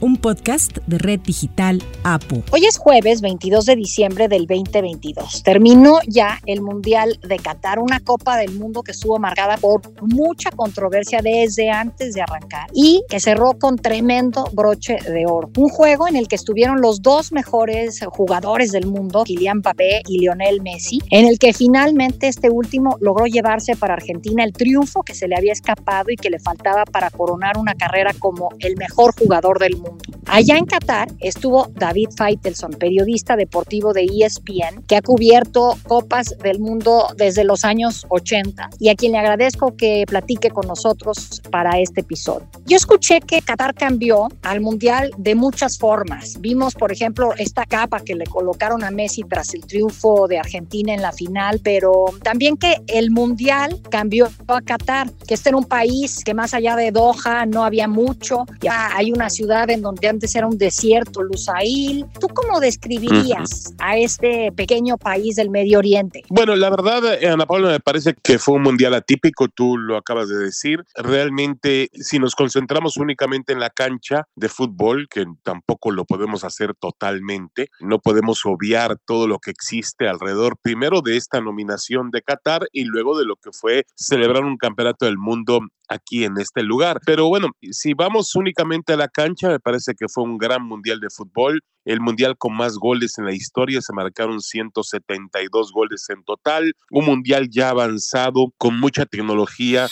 un podcast de Red Digital APU. Hoy es jueves 22 de diciembre del 2022. Terminó ya el Mundial de Qatar, una Copa del Mundo que estuvo marcada por mucha controversia desde antes de arrancar y que cerró con tremendo broche de oro. Un juego en el que estuvieron los dos mejores jugadores del mundo, Kylian Mbappé y Lionel Messi, en el que finalmente este último logró llevarse para Argentina el triunfo que se le había escapado y que le faltaba para coronar una carrera como el mejor jugador del mundo. Allá en Qatar estuvo David Feitelson, periodista deportivo de ESPN, que ha cubierto copas del mundo desde los años 80 y a quien le agradezco que platique con nosotros para este episodio. Yo escuché que Qatar cambió al Mundial de muchas formas. Vimos, por ejemplo, esta capa que le colocaron a Messi tras el triunfo de Argentina en la final, pero también que el Mundial cambió a Qatar, que este era un país que más allá de Doha no había mucho, ya hay una ciudad en donde antes era un desierto, Lusail. ¿Tú cómo describirías a este pequeño país del Medio Oriente? Bueno, la verdad, Ana Paula, me parece que fue un mundial atípico, tú lo acabas de decir. Realmente, si nos concentramos únicamente en la cancha de fútbol, que tampoco lo podemos hacer totalmente, no podemos obviar todo lo que existe alrededor, primero de esta nominación de Qatar y luego de lo que fue celebrar un campeonato del mundo aquí en este lugar. Pero bueno, si vamos únicamente a la cancha, me parece que fue un gran mundial de fútbol, el mundial con más goles en la historia, se marcaron 172 goles en total, un mundial ya avanzado con mucha tecnología.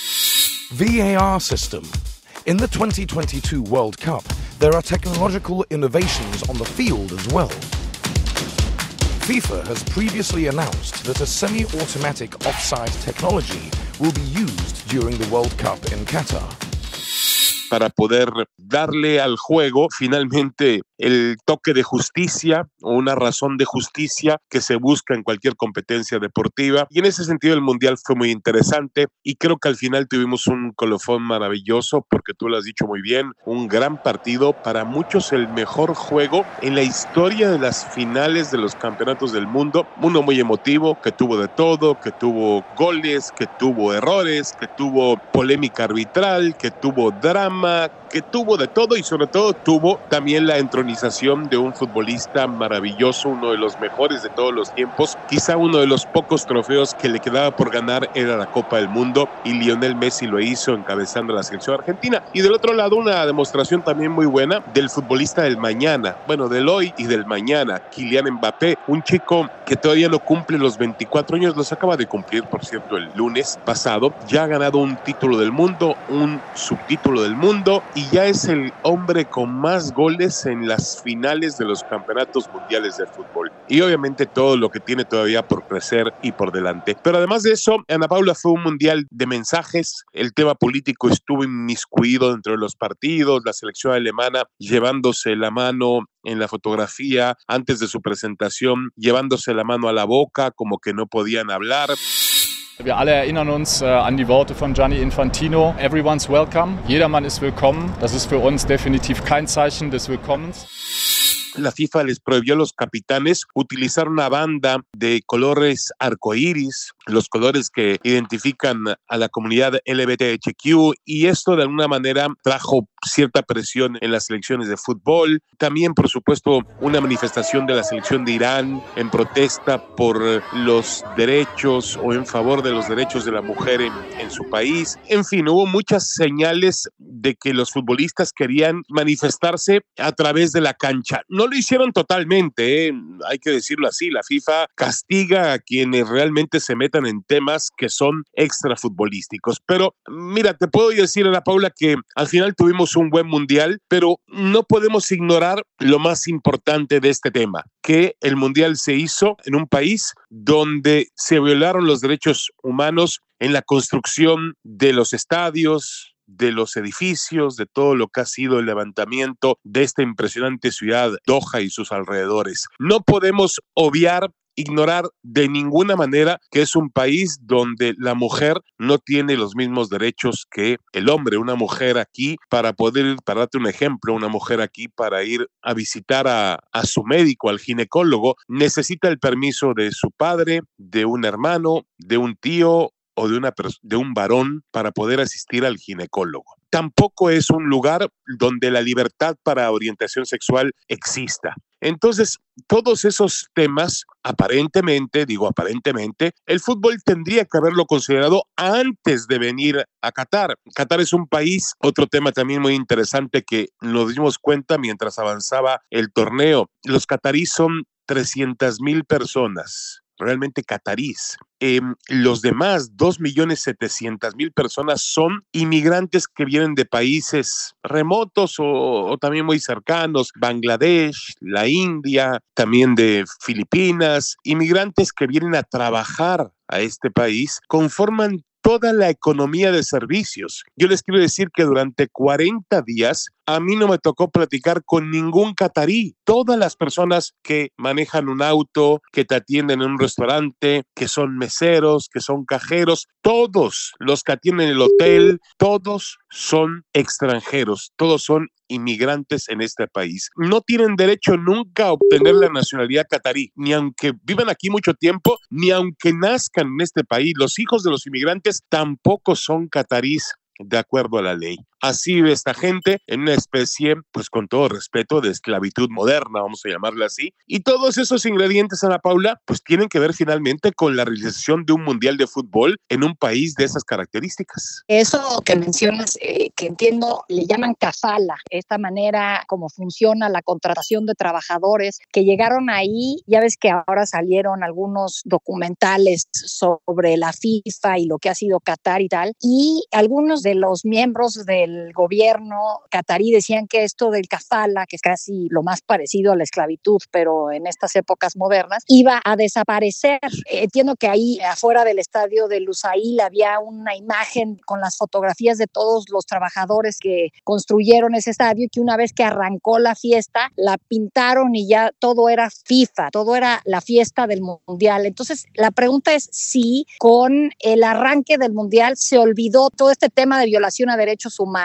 VAR system. In the 2022 World Cup, there are technological innovations on the field as well. FIFA has previously announced that a semi automatic offside technology will be used during the World Cup in Qatar. Para poder darle al juego. Finalmente el toque de justicia o una razón de justicia que se busca en cualquier competencia deportiva. Y en ese sentido el Mundial fue muy interesante y creo que al final tuvimos un colofón maravilloso porque tú lo has dicho muy bien, un gran partido, para muchos el mejor juego en la historia de las finales de los campeonatos del mundo, uno muy emotivo, que tuvo de todo, que tuvo goles, que tuvo errores, que tuvo polémica arbitral, que tuvo drama que tuvo de todo y sobre todo tuvo también la entronización de un futbolista maravilloso, uno de los mejores de todos los tiempos. Quizá uno de los pocos trofeos que le quedaba por ganar era la Copa del Mundo y Lionel Messi lo hizo encabezando la selección argentina. Y del otro lado una demostración también muy buena del futbolista del mañana, bueno, del hoy y del mañana, Kylian Mbappé, un chico que todavía no cumple los 24 años, los acaba de cumplir, por cierto, el lunes pasado, ya ha ganado un título del mundo, un subtítulo del mundo y ya es el hombre con más goles en las finales de los campeonatos mundiales de fútbol. Y obviamente todo lo que tiene todavía por crecer y por delante. Pero además de eso, Ana Paula fue un mundial de mensajes. El tema político estuvo inmiscuido dentro de los partidos. La selección alemana llevándose la mano en la fotografía antes de su presentación, llevándose la mano a la boca como que no podían hablar. Wir alle erinnern uns äh, an die Worte von Gianni Infantino. Everyone's welcome. Jedermann ist willkommen. Das ist für uns definitiv kein Zeichen des Willkommens. La FIFA les prohibió a los capitanes utilizar una banda de colores arcoíris, los colores que identifican a la comunidad LGBTQ, y esto de alguna manera trajo cierta presión en las selecciones de fútbol. También, por supuesto, una manifestación de la selección de Irán en protesta por los derechos o en favor de los derechos de la mujer en, su país. En fin, hubo muchas señales de que los futbolistas querían manifestarse a través de la cancha. Lo hicieron totalmente, ¿eh? hay que decirlo así. La FIFA castiga a quienes realmente se metan en temas que son extrafutbolísticos. Pero mira, te puedo decir, Ana Paula, que al final tuvimos un buen mundial, pero no podemos ignorar lo más importante de este tema, que el mundial se hizo en un país donde se violaron los derechos humanos en la construcción de los estadios, de los edificios, de todo lo que ha sido el levantamiento de esta impresionante ciudad Doha y sus alrededores. No podemos obviar ignorar de ninguna manera que es un país donde la mujer no tiene los mismos derechos que el hombre. Una mujer aquí para poder ir, para darte un ejemplo, una mujer aquí para ir a visitar a, a su médico, al ginecólogo, necesita el permiso de su padre, de un hermano, de un tío o de, un varón para poder asistir al ginecólogo. Tampoco es un lugar donde la libertad para orientación sexual exista. Entonces, todos esos temas, aparentemente, digo aparentemente, el fútbol tendría que haberlo considerado antes de venir a Qatar. Qatar es un país, otro tema también muy interesante que nos dimos cuenta mientras avanzaba el torneo. Los cataríes son 300 mil personas realmente catarís. Em, los demás, 2.700.000 personas, son inmigrantes que vienen de países remotos o, o, también muy cercanos, Bangladesh, la India, también de Filipinas, inmigrantes que vienen a trabajar a este país, conforman toda la economía de servicios. Yo les quiero decir que durante 40 días a mí no me tocó platicar con ningún catarí. Todas las personas que manejan un auto, que te atienden en un restaurante, que son meseros, que son cajeros, todos los que atienden el hotel, todos son extranjeros, todos son inmigrantes en este país. No tienen derecho nunca a obtener la nacionalidad catarí, ni aunque vivan aquí mucho tiempo, ni aunque nazcan en este país. Los hijos de los inmigrantes tampoco son catarís de acuerdo a la ley. Así vive esta gente en una especie, pues con todo respeto, de esclavitud moderna, vamos a llamarla así. Y todos esos ingredientes, Ana Paula, pues tienen que ver finalmente con la realización de un mundial de fútbol en un país de esas características. Eso que mencionas, eh, que entiendo, le llaman kafala, esta manera como funciona la contratación de trabajadores que llegaron ahí. Ya ves que ahora salieron algunos documentales sobre la FIFA y lo que ha sido Qatar y tal. Y algunos de los miembros de el gobierno catarí decían que esto del kafala, que es casi lo más parecido a la esclavitud, pero en estas épocas modernas, iba a desaparecer. Entiendo que ahí afuera del estadio de Lusail había una imagen con las fotografías de todos los trabajadores que construyeron ese estadio y que una vez que arrancó la fiesta, la pintaron y ya todo era FIFA, todo era la fiesta del mundial. Entonces, la pregunta es si con el arranque del mundial se olvidó todo este tema de violación a derechos humanos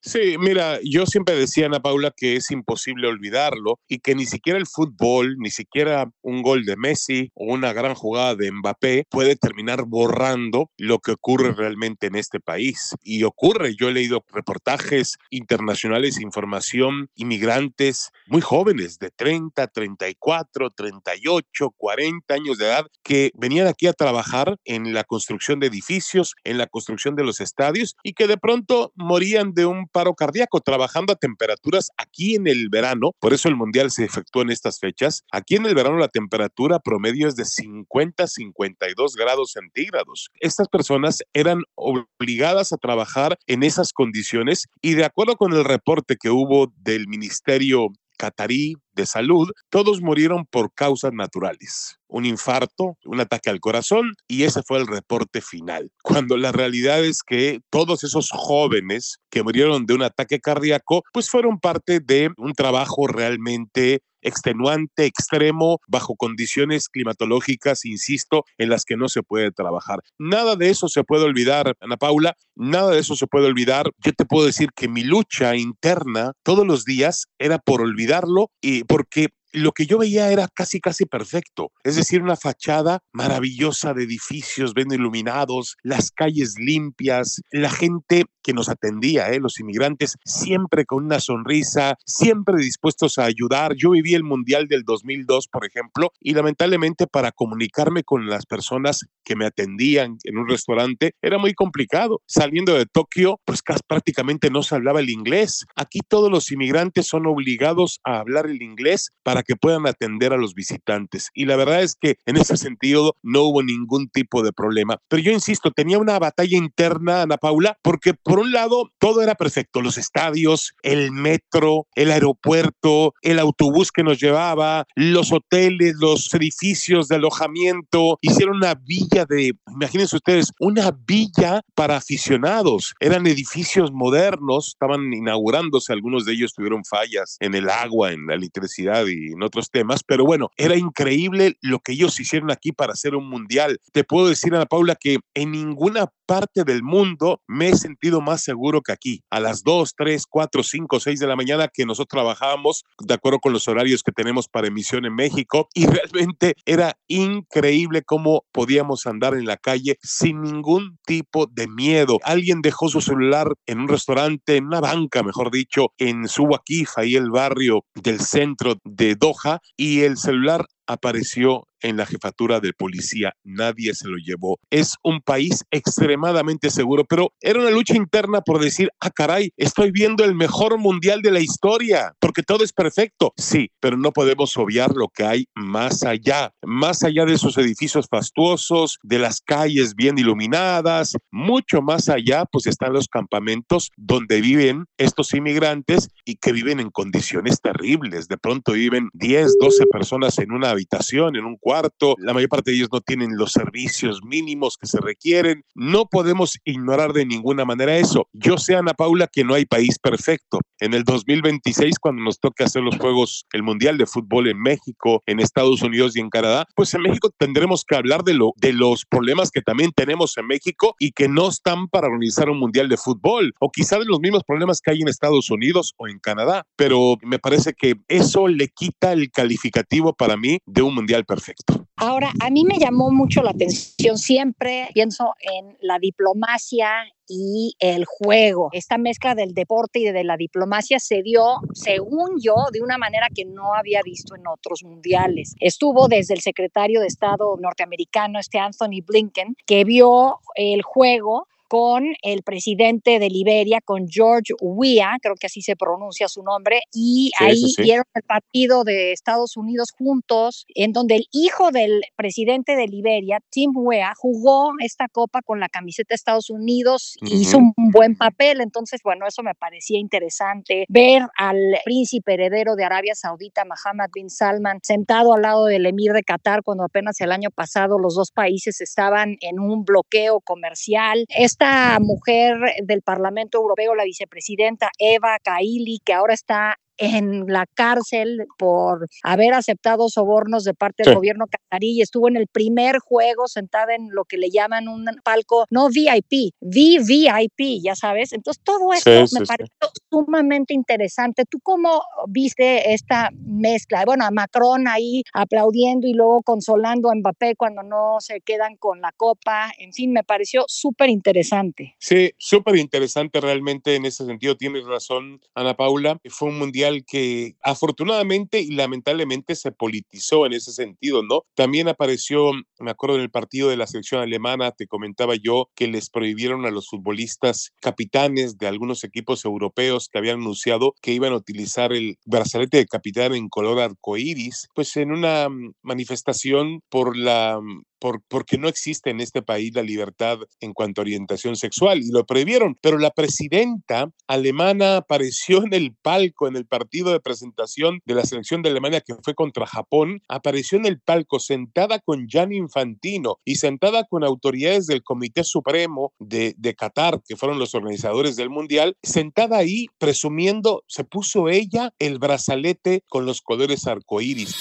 Sí, mira, yo siempre decía, Ana Paula, que es imposible olvidarlo y que ni siquiera el fútbol, ni siquiera un gol de Messi o una gran jugada de Mbappé puede terminar borrando lo que ocurre realmente en este país. Y ocurre, yo he leído reportajes internacionales, información, inmigrantes muy jóvenes, de 30, 34, 38, 40 años de edad, que venían aquí a trabajar en la construcción de edificios, en la construcción de los estadios y que de pronto morían de un paro cardíaco trabajando a temperaturas aquí en el verano, por eso el mundial se efectuó en estas fechas. Aquí en el verano la temperatura promedio es de 50 52 grados centígrados. Estas personas eran obligadas a trabajar en esas condiciones y de acuerdo con el reporte que hubo del Ministerio catarí de salud, todos murieron por causas naturales. Un infarto, un ataque al corazón y ese fue el reporte final. Cuando la realidad es que todos esos jóvenes que murieron de un ataque cardíaco, pues fueron parte de un trabajo realmente extenuante, extremo, bajo condiciones climatológicas, insisto, en las que no se puede trabajar. Nada de eso se puede olvidar, Ana Paula, nada de eso se puede olvidar. Yo te puedo decir que mi lucha interna todos los días era por olvidarlo y porque lo que yo veía era casi, casi perfecto. Es decir, una fachada maravillosa de edificios bien iluminados, las calles limpias, la gente que nos atendía, ¿eh? los inmigrantes, siempre con una sonrisa, siempre dispuestos a ayudar. Yo viví el Mundial del 2002, por ejemplo, y lamentablemente para comunicarme con las personas que me atendían en un restaurante era muy complicado. Saliendo de Tokio, pues casi prácticamente no se hablaba el inglés. Aquí todos los inmigrantes son obligados a hablar el inglés para que puedan atender a los visitantes. Y la verdad es que en ese sentido no hubo ningún tipo de problema. Pero yo insisto, tenía una batalla interna, Ana Paula, porque por un lado todo era perfecto, los estadios, el metro, el aeropuerto, el autobús que nos llevaba, los hoteles, los edificios de alojamiento, hicieron una villa de, imagínense ustedes, una villa para aficionados. Eran edificios modernos, estaban inaugurándose, algunos de ellos tuvieron fallas en el agua, en la electricidad y en otros temas, pero bueno, era increíble lo que ellos hicieron aquí para hacer un mundial. Te puedo decir, Ana Paula, que en ninguna parte del mundo me he sentido más seguro que aquí. A las 2, 3, 4, 5, 6 de la mañana que nosotros trabajábamos de acuerdo con los horarios que tenemos para emisión en México y realmente era increíble cómo podíamos andar en la calle sin ningún tipo de miedo. Alguien dejó su celular en un restaurante, en una banca, mejor dicho, en Suwakif, ahí el barrio del centro de Doha, y el celular apareció en la jefatura de policía, nadie se lo llevó. Es un país extremadamente seguro, pero era una lucha interna por decir, ah, caray, estoy viendo el mejor mundial de la historia, porque todo es perfecto. Sí, pero no podemos obviar lo que hay más allá, más allá de esos edificios fastuosos, de las calles bien iluminadas, mucho más allá, pues están los campamentos donde viven estos inmigrantes y que viven en condiciones terribles. De pronto viven 10, 12 personas en una habitación, en un cuarto la mayor parte de ellos no tienen los servicios mínimos que se requieren. No podemos ignorar de ninguna manera eso. Yo sé, Ana Paula, que no hay país perfecto. En el 2026, cuando nos toque hacer los Juegos, el Mundial de Fútbol en México, en Estados Unidos y en Canadá, pues en México tendremos que hablar de, lo, de los problemas que también tenemos en México y que no están para organizar un Mundial de Fútbol, o quizá de los mismos problemas que hay en Estados Unidos o en Canadá. Pero me parece que eso le quita el calificativo para mí de un Mundial perfecto. Ahora, a mí me llamó mucho la atención, siempre pienso en la diplomacia y el juego. Esta mezcla del deporte y de la diplomacia se dio, según yo, de una manera que no había visto en otros mundiales. Estuvo desde el secretario de Estado norteamericano, este Anthony Blinken, que vio el juego con el presidente de Liberia, con George Weah, creo que así se pronuncia su nombre, y ahí vieron el partido de Estados Unidos juntos, en donde el hijo del presidente de Liberia, Tim Weah, jugó esta copa con la camiseta de Estados Unidos, hizo un buen papel, entonces, bueno, eso me parecía interesante, ver al príncipe heredero de Arabia Saudita, Mohammed bin Salman, sentado al lado del emir de Qatar, cuando apenas el año pasado los dos países estaban en un bloqueo comercial esta mujer del Parlamento Europeo, la vicepresidenta Eva Kaili, que ahora está en la cárcel por haber aceptado sobornos de parte del gobierno catarí y estuvo en el primer juego sentada en lo que le llaman un palco, no VIP, VVIP, ya sabes. Entonces todo esto me pareció sumamente interesante. ¿Tú cómo viste esta mezcla? Bueno, a Macron ahí aplaudiendo y luego consolando a Mbappé cuando no se quedan con la copa. En fin, me pareció súper interesante. Sí, súper interesante realmente en ese sentido. Tienes razón, Ana Paula. Fue un mundial que afortunadamente y lamentablemente se politizó en ese sentido, ¿no? También apareció, me acuerdo en el partido de la selección alemana, te comentaba yo que les prohibieron a los futbolistas capitanes de algunos equipos europeos que habían anunciado que iban a utilizar el brazalete de capitán en color arcoíris, pues en una mm, manifestación por la mm, porque no existe en este país la libertad en cuanto a orientación sexual y lo prohibieron. Pero la presidenta alemana apareció en el palco en el partido de presentación de la selección de Alemania que fue contra Japón, apareció en el palco sentada con Gianni Infantino y sentada con autoridades del Comité Supremo de, de Qatar, que fueron los organizadores del Mundial, sentada ahí presumiendo, se puso ella el brazalete con los colores arcoíris.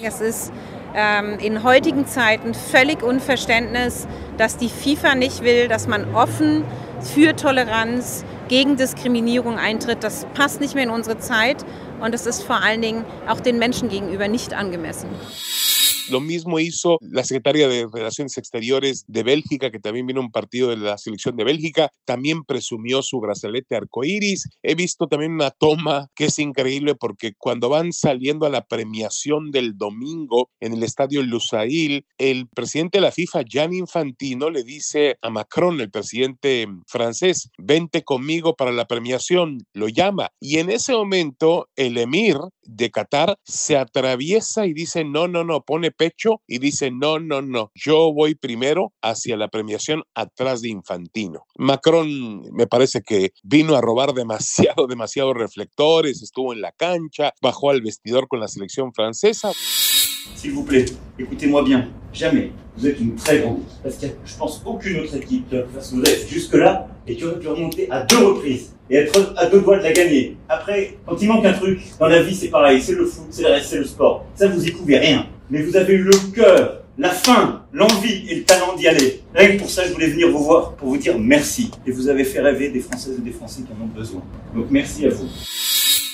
Es ähm, in heutigen Zeiten völlig Unverständnis, dass die FIFA nicht will, dass man offen für Toleranz, gegen Diskriminierung eintritt. Das passt nicht mehr in unsere Zeit und es ist vor allen Dingen auch den Menschen gegenüber nicht angemessen. Lo mismo hizo la secretaria de Relaciones Exteriores de Bélgica, que también vino un partido de la selección de Bélgica, también presumió su brazalete arcoíris. He visto también una toma que es increíble porque cuando van saliendo a la premiación del domingo en el estadio Lusail, el presidente de la FIFA, Gianni Infantino, le dice a Macron, el presidente francés, vente conmigo para la premiación, lo llama. Y en ese momento, el emir de Qatar se atraviesa y dice, no, no, no, pone pecho y dice, no, no, no, yo voy primero hacia la premiación atrás de Infantino. Macron me parece que vino a robar demasiado, demasiados reflectores, estuvo en la cancha, bajó al vestidor con la selección francesa. S'il vous plaît, écoutez-moi bien. Jamais vous êtes une très grande. Parce a, je pense, aucune autre équipe qui aurait pu faire ce que vous fait jusque-là et qui aurait pu remonter à deux reprises et être à deux doigts de la gagner. Après, quand il manque un truc, dans la vie, c'est pareil. C'est le foot, c'est le reste, c'est le sport. Ça, vous y pouvez rien. Mais vous avez eu le cœur, la faim, l'envie et le talent d'y aller. Rien que pour ça, je voulais venir vous voir pour vous dire merci. Et vous avez fait rêver des Françaises et des Français qui en ont besoin. Donc merci à vous.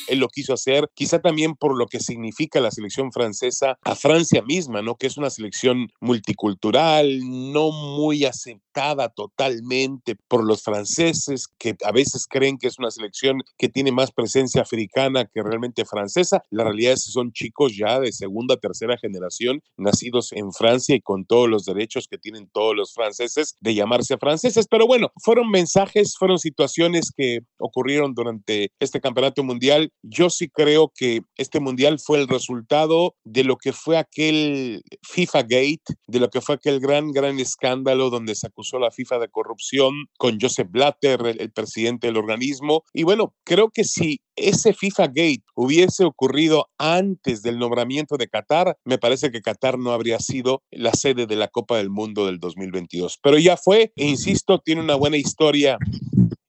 Él lo quiso hacer, quizá también por lo que significa la selección francesa a Francia misma, ¿no? Que es una selección multicultural, no muy aceptada totalmente por los franceses, que a veces creen que es una selección que tiene más presencia africana que realmente francesa. La realidad es que son chicos ya de segunda, tercera generación, nacidos en Francia y con todos los derechos que tienen todos los franceses de llamarse franceses. Pero bueno, fueron mensajes, fueron situaciones que ocurrieron durante este campeonato mundial yo sí creo que este mundial fue el resultado de lo que fue aquel FIFA Gate, de lo que fue aquel gran, gran escándalo donde se acusó a la FIFA de corrupción con Joseph Blatter, el, presidente del organismo. Y bueno, creo que si ese FIFA Gate hubiese ocurrido antes del nombramiento de Qatar, me parece que Qatar no habría sido la sede de la Copa del Mundo del 2022. Pero ya fue, e insisto, tiene una buena historia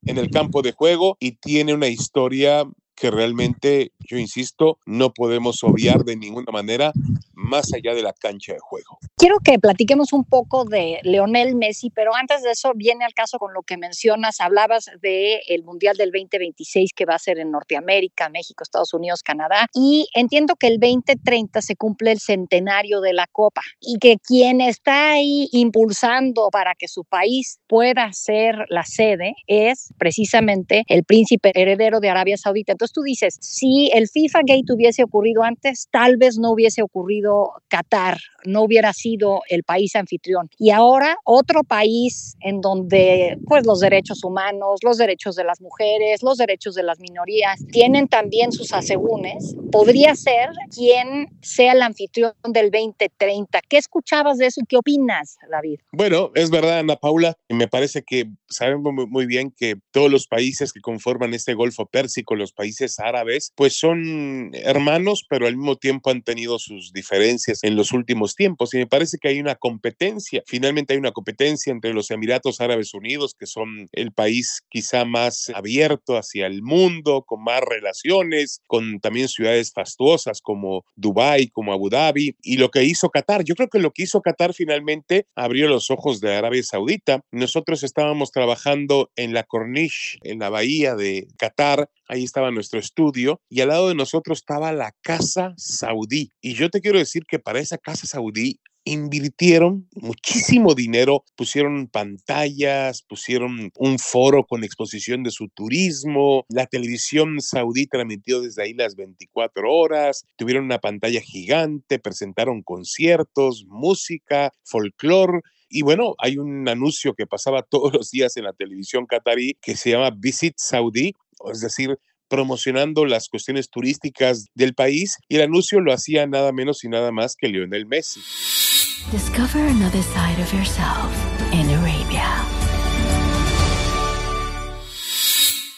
en el campo de juego y tiene una historia que realmente, yo insisto, no podemos obviar de ninguna manera más allá de la cancha de juego. Quiero que platiquemos un poco de Leonel Messi, pero antes de eso viene al caso con lo que mencionas, hablabas del el Mundial del 2026 que va a ser en Norteamérica, México, Estados Unidos, Canadá, y entiendo que el 2030 se cumple el centenario de la Copa y que quien está ahí impulsando para que su país pueda ser la sede es precisamente el príncipe heredero de Arabia Saudita. Entonces tú dices, si el FIFA Gate hubiese ocurrido antes, tal vez no hubiese ocurrido Qatar, no hubiera sido el país anfitrión. Y ahora otro país en donde pues los derechos humanos, los derechos de las mujeres, los derechos de las minorías tienen también sus asegúnes, podría ser quien sea el anfitrión del 2030. ¿Qué escuchabas de eso y qué opinas, David? Bueno, es verdad, Ana Paula, me parece que sabemos muy bien que todos los países que conforman este Golfo Pérsico, los países árabes, pues son hermanos, pero al mismo tiempo han tenido sus diferencias en los últimos tiempos. Y me parece que hay una competencia, finalmente hay una competencia entre los Emiratos Árabes Unidos, que son el país quizá más abierto hacia el mundo, con más relaciones, con también ciudades fastuosas como Dubái, como Abu Dhabi, y lo que hizo Qatar. Yo creo que lo que hizo Qatar finalmente abrió los ojos de Arabia Saudita. Nosotros estábamos trabajando en la Corniche, en la bahía de Qatar, ahí estaba nuestro estudio, y al lado de nosotros estaba la Casa Saudí. Y yo te quiero decir que para esa Casa Saudí invirtieron muchísimo dinero, pusieron pantallas, pusieron un foro con exposición de su turismo, la televisión saudí transmitió desde ahí las 24 horas, tuvieron una pantalla gigante, presentaron conciertos, música, folclore. Y bueno, hay un anuncio que pasaba todos los días en la televisión qatarí que se llama Visit Saudi, es decir, promocionando las cuestiones turísticas del país y el anuncio lo hacía nada menos y nada más que Lionel Messi. Discover another side of yourself in Arabia.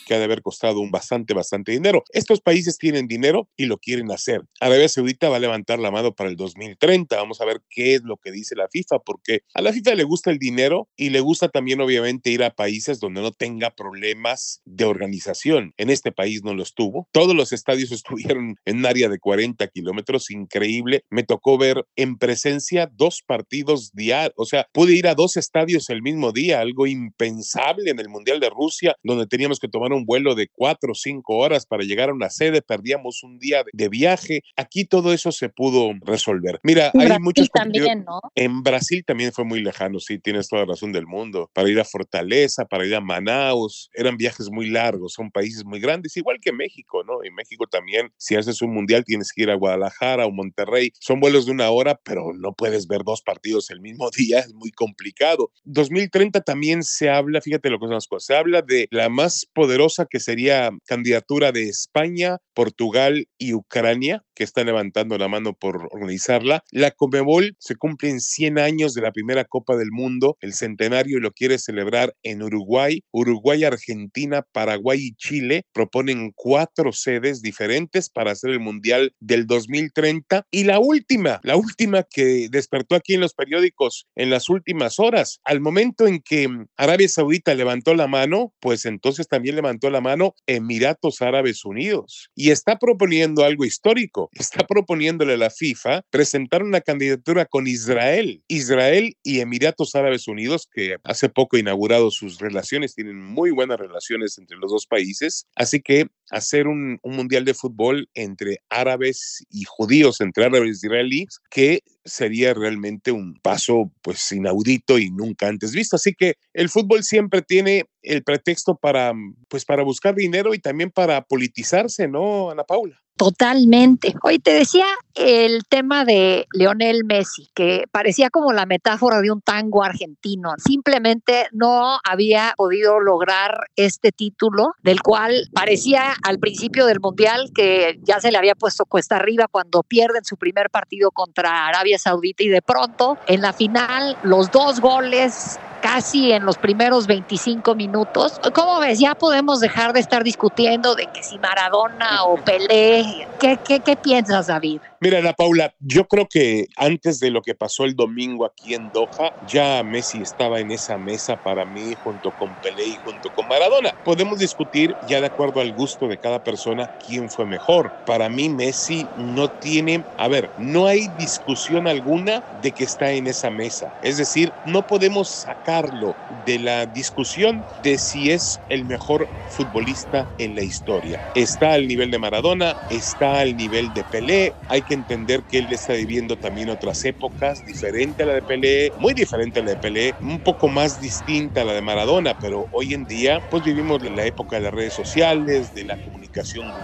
Que ha de haber costado un bastante, bastante dinero. Estos países tienen dinero y lo quieren hacer. Arabia Saudita va a levantar la mano para el 2030. Vamos a ver qué es lo que dice la FIFA, porque a la FIFA le gusta el dinero y le gusta también, obviamente, ir a países donde no tenga problemas de organización. En este país no los tuvo. Todos los estadios estuvieron en un área de 40 kilómetros, increíble. Me tocó ver en presencia dos partidos diarios, o sea, pude ir a dos estadios el mismo día, algo impensable en el Mundial de Rusia, donde teníamos que tomar un vuelo de cuatro o cinco horas para llegar a una sede, perdíamos un día de viaje. Aquí todo eso se pudo resolver. Mira, En hay Brasil muchos también, ¿no? En Brasil también fue muy lejano, sí, tienes toda la razón del mundo. Para ir a Fortaleza, para ir a Manaus, eran viajes muy largos, son países muy grandes, igual que México, ¿no? En México también, si haces un mundial, tienes que ir a Guadalajara o Monterrey. Son vuelos de una hora, pero no puedes ver dos partidos el mismo día, es muy complicado. 2030 también se habla, fíjate lo que son las cosas, se habla de la más poderosa que sería candidatura de España, Portugal y Ucrania, que están levantando la mano por organizarla. La Comebol se cumplen 100 años de la primera Copa del Mundo, el centenario lo quiere celebrar en Uruguay. Uruguay, Argentina, Paraguay y Chile proponen cuatro sedes diferentes para hacer el Mundial del 2030. Y la última, la última que despertó aquí en los periódicos en las últimas horas, al momento en que Arabia Saudita levantó la mano, pues entonces también levantó la mano Emiratos Árabes Unidos y está proponiendo algo histórico. Está proponiéndole a la FIFA presentar una candidatura con Israel, Israel y Emiratos Árabes Unidos, que hace poco inaugurado sus relaciones, tienen muy buenas relaciones entre los dos países. Así que hacer un, un mundial de fútbol entre árabes y judíos, entre árabes y israelíes, que sería realmente un paso pues inaudito y nunca antes visto. Así que el fútbol siempre tiene el pretexto para pues para buscar dinero y también para politizarse, ¿no, Ana Paula? Totalmente. Hoy te decía el tema de Leonel Messi, que parecía como la metáfora de un tango argentino. Simplemente no había podido lograr este título, del cual parecía al principio del Mundial que ya se le había puesto cuesta arriba cuando pierden su primer partido contra Arabia Saudita y de pronto en la final los dos goles casi en los primeros 25 minutos. ¿Cómo ves? Ya podemos dejar de estar discutiendo de que si Maradona o Pelé. ¿Qué, qué, qué piensas, David? Mira, Ana Paula, yo creo que antes de lo que pasó el domingo aquí en Doha, ya Messi estaba en esa mesa para mí junto con Pelé y junto con Maradona. Podemos discutir ya de acuerdo al gusto de cada persona quién fue mejor. Para mí Messi no tiene, a ver, no hay discusión alguna de que está en esa mesa. Es decir, no podemos sacarlo de la discusión de si es el mejor futbolista en la historia. Está al nivel de Maradona, está al nivel de Pelé, hay que entender que él está viviendo también otras épocas, diferente a la de Pelé, muy diferente a la de Pelé, un poco más distinta a la de Maradona, pero hoy en día pues vivimos la época de las redes sociales, de la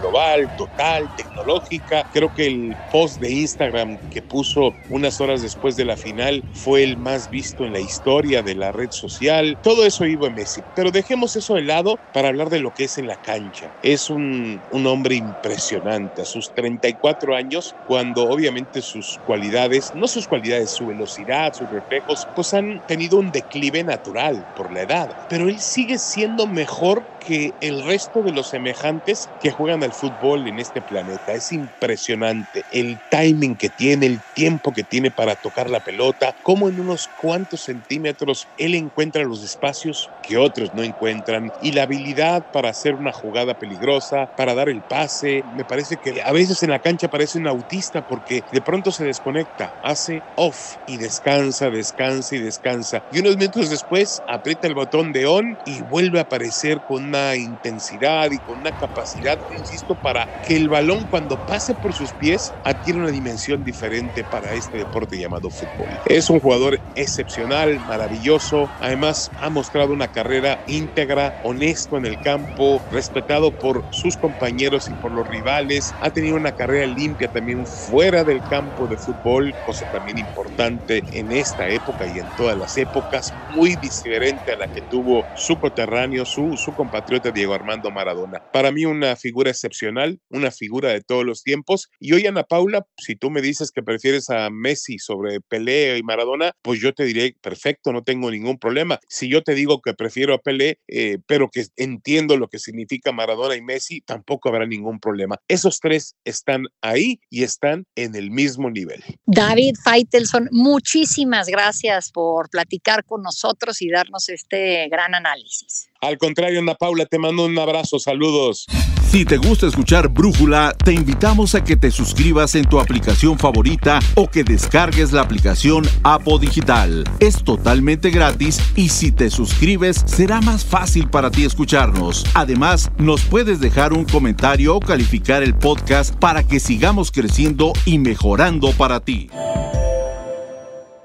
global, total, tecnológica. Creo que el post de Instagram que puso unas horas después de la final fue el más visto en la historia de la red social. Todo eso iba en Messi, pero dejemos eso de lado para hablar de lo que es en la cancha. Es un, un hombre impresionante. A sus 34 años, cuando obviamente sus cualidades, no sus cualidades, su velocidad, sus reflejos, pues han tenido un declive natural por la edad. Pero él sigue siendo mejor que el resto de los semejantes que juegan al fútbol en este planeta. Es impresionante el timing que tiene, el tiempo que tiene para tocar la pelota, cómo en unos cuantos centímetros él encuentra los espacios que otros no encuentran y la habilidad para hacer una jugada peligrosa, para dar el pase. Me parece que a veces en la cancha parece un autista porque de pronto se desconecta, hace off y descansa, descansa y descansa. Y unos minutos después aprieta el botón de on y vuelve a aparecer con una intensidad y con una capacidad, insisto, para que el balón cuando pase por sus pies adquiera una dimensión diferente para este deporte llamado fútbol. Es un jugador excepcional, maravilloso, además ha mostrado una carrera íntegra, honesto en el campo, respetado por sus compañeros y por los rivales, ha tenido una carrera limpia también fuera del campo de fútbol, cosa también importante en esta época y en todas las épocas, muy diferente a la que tuvo su coterráneo, su, su compatriota Diego Armando Maradona. Para mí una figura excepcional, una figura de todos los tiempos. Y hoy, Ana Paula, si tú me dices que prefieres a Messi sobre Pelé y Maradona, pues yo te diré, perfecto, no tengo ningún problema. Si yo te digo que prefiero a Pelé, eh, pero que entiendo lo que significa Maradona y Messi, tampoco habrá ningún problema. Esos tres están ahí y están en el mismo nivel. David Feitelson, muchísimas gracias por platicar con nosotros y darnos este gran análisis. Al contrario, Ana Paula, te mando un abrazo, saludos. Si te gusta escuchar Brújula, te invitamos a que te suscribas en tu aplicación favorita o que descargues la aplicación Apo Digital. Es totalmente gratis y si te suscribes será más fácil para ti escucharnos. Además, nos puedes dejar un comentario o calificar el podcast para que sigamos creciendo y mejorando para ti.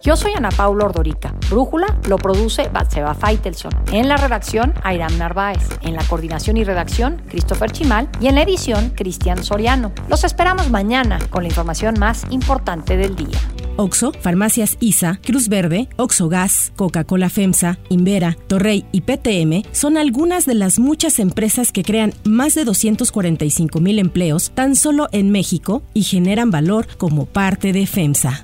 Yo soy Ana Paula Ordorica. Brújula lo produce Batseba Feitelson. En la redacción, Airam Narváez. En la coordinación y redacción, Christopher Chimal. Y en la edición, Cristian Soriano. Los esperamos mañana con la información más importante del día. Oxo, Farmacias ISA, Cruz Verde, Oxo Gas, Coca-Cola FEMSA, Invera, Torrey y PTM son algunas de las muchas empresas que crean más de 245 mil empleos tan solo en México y generan valor como parte de FEMSA.